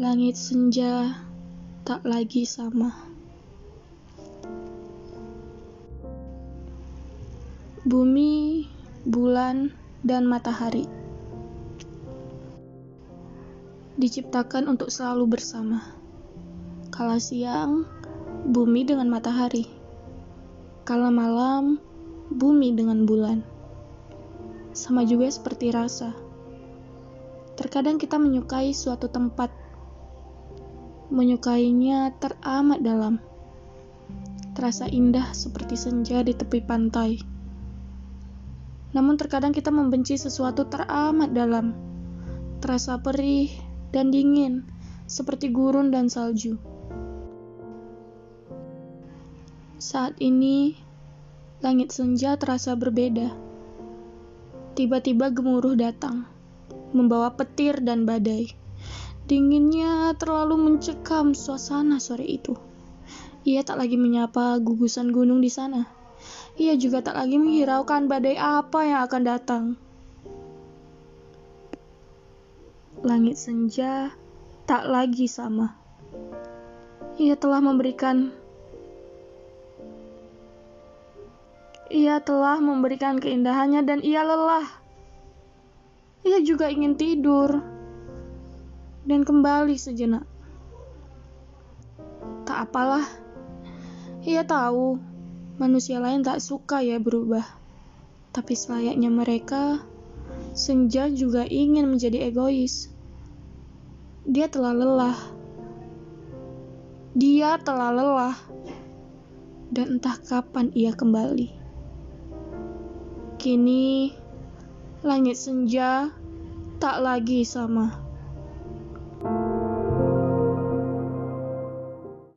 Langit senja tak lagi sama. Bumi, bulan, dan matahari diciptakan untuk selalu bersama. Kala siang, bumi dengan matahari. Kala malam, bumi dengan bulan. Sama juga seperti rasa. Terkadang kita menyukai suatu tempat menyukainya teramat dalam. Terasa indah seperti senja di tepi pantai. Namun terkadang kita membenci sesuatu teramat dalam. Terasa perih dan dingin seperti gurun dan salju. Saat ini, langit senja terasa berbeda. Tiba-tiba gemuruh datang, membawa petir dan badai. Dinginnya terlalu mencekam suasana sore itu. Ia tak lagi menyapa gugusan gunung di sana. Ia juga tak lagi menghiraukan badai apa yang akan datang. Langit senja tak lagi sama. Ia telah memberikan Ia telah memberikan keindahannya dan ia lelah. Ia juga ingin tidur dan kembali sejenak. Tak apalah, ia tahu manusia lain tak suka ya berubah. Tapi selayaknya mereka, senja juga ingin menjadi egois. Dia telah lelah. Dia telah lelah. Dan entah kapan ia kembali. Kini, langit senja tak lagi sama.